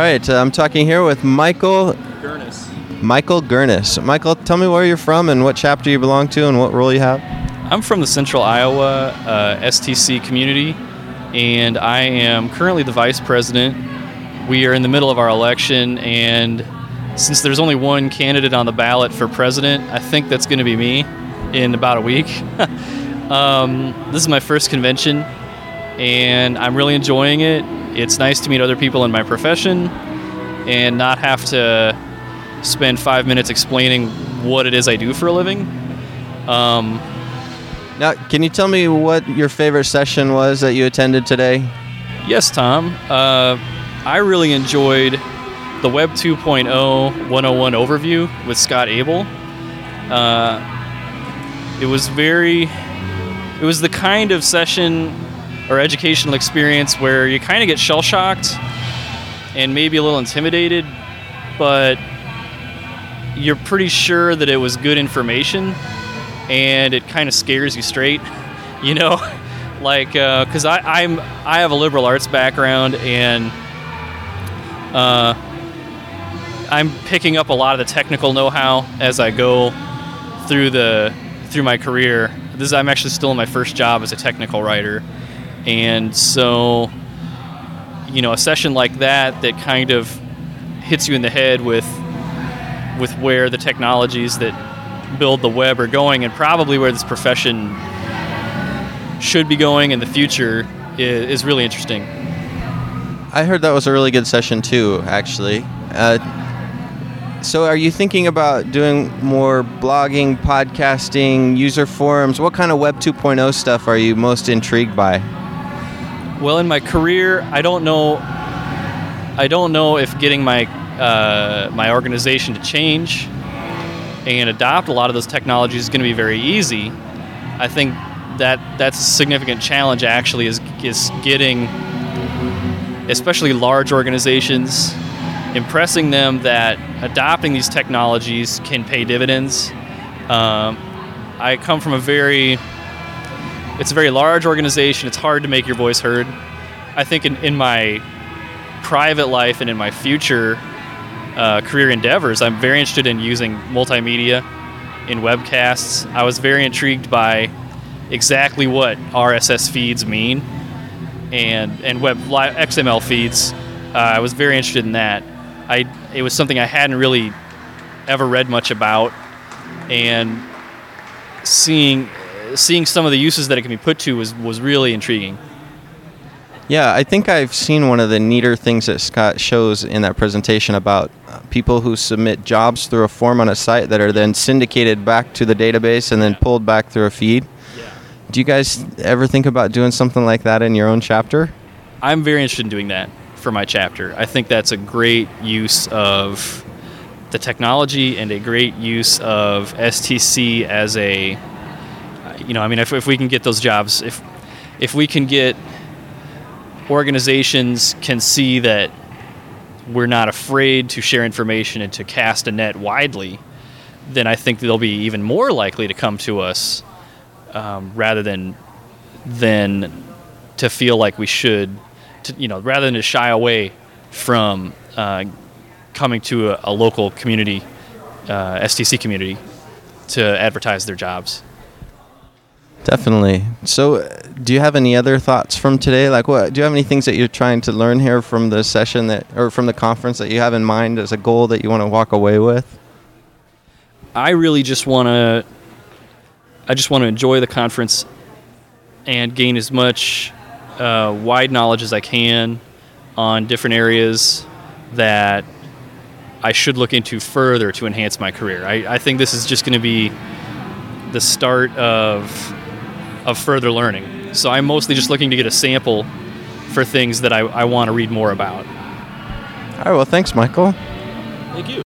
right, uh, I'm talking here with Michael Gurnis. Michael Gurnis. Michael, tell me where you're from and what chapter you belong to and what role you have. I'm from the Central Iowa uh, STC community, and I am currently the vice president. We are in the middle of our election, and since there's only one candidate on the ballot for president, I think that's going to be me in about a week. um, this is my first convention, and I'm really enjoying it. It's nice to meet other people in my profession and not have to spend five minutes explaining what it is I do for a living. Um, Now, can you tell me what your favorite session was that you attended today? Yes, Tom. Uh, I really enjoyed the Web 2.0 101 overview with Scott Abel. Uh, it was very, it was the kind of session or educational experience where you kind of get shell shocked and maybe a little intimidated, but you're pretty sure that it was good information and it kind of scares you straight, you know? like because I I'm I have a liberal arts background and uh, I'm picking up a lot of the technical know-how as I go through the through my career. This is, I'm actually still in my first job as a technical writer, and so you know a session like that that kind of hits you in the head with with where the technologies that build the web are going and probably where this profession should be going in the future is, is really interesting. I heard that was a really good session too, actually. Uh, so, are you thinking about doing more blogging, podcasting, user forums? What kind of Web 2.0 stuff are you most intrigued by? Well, in my career, I don't know. I don't know if getting my uh, my organization to change and adopt a lot of those technologies is going to be very easy. I think that that's a significant challenge. Actually, is is getting, especially large organizations, impressing them that adopting these technologies can pay dividends. Um, I come from a very it's a very large organization. It's hard to make your voice heard. I think in, in my private life and in my future uh, career endeavors, I'm very interested in using multimedia in webcasts. I was very intrigued by exactly what RSS feeds mean and and web XML feeds. Uh, I was very interested in that. I it was something I hadn't really ever read much about, and seeing seeing some of the uses that it can be put to was was really intriguing. Yeah, I think I've seen one of the neater things that Scott shows in that presentation about people who submit jobs through a form on a site that are then syndicated back to the database and then pulled back through a feed. Do you guys ever think about doing something like that in your own chapter? I'm very interested in doing that for my chapter. I think that's a great use of the technology and a great use of STC as a, you know, I mean, if, if we can get those jobs, if if we can get organizations can see that we're not afraid to share information and to cast a net widely, then I think they'll be even more likely to come to us um, rather than than to feel like we should, to, you know, rather than to shy away from uh, coming to a, a local community, uh, STC community, to advertise their jobs. Definitely. So, uh, do you have any other thoughts from today? Like, what do you have any things that you're trying to learn here from the session that, or from the conference that you have in mind as a goal that you want to walk away with? I really just want to. I just want to enjoy the conference and gain as much uh, wide knowledge as I can on different areas that I should look into further to enhance my career. I, I think this is just going to be the start of of further learning. So I'm mostly just looking to get a sample for things that I, I want to read more about. All right. Well, thanks, Michael. Thank you.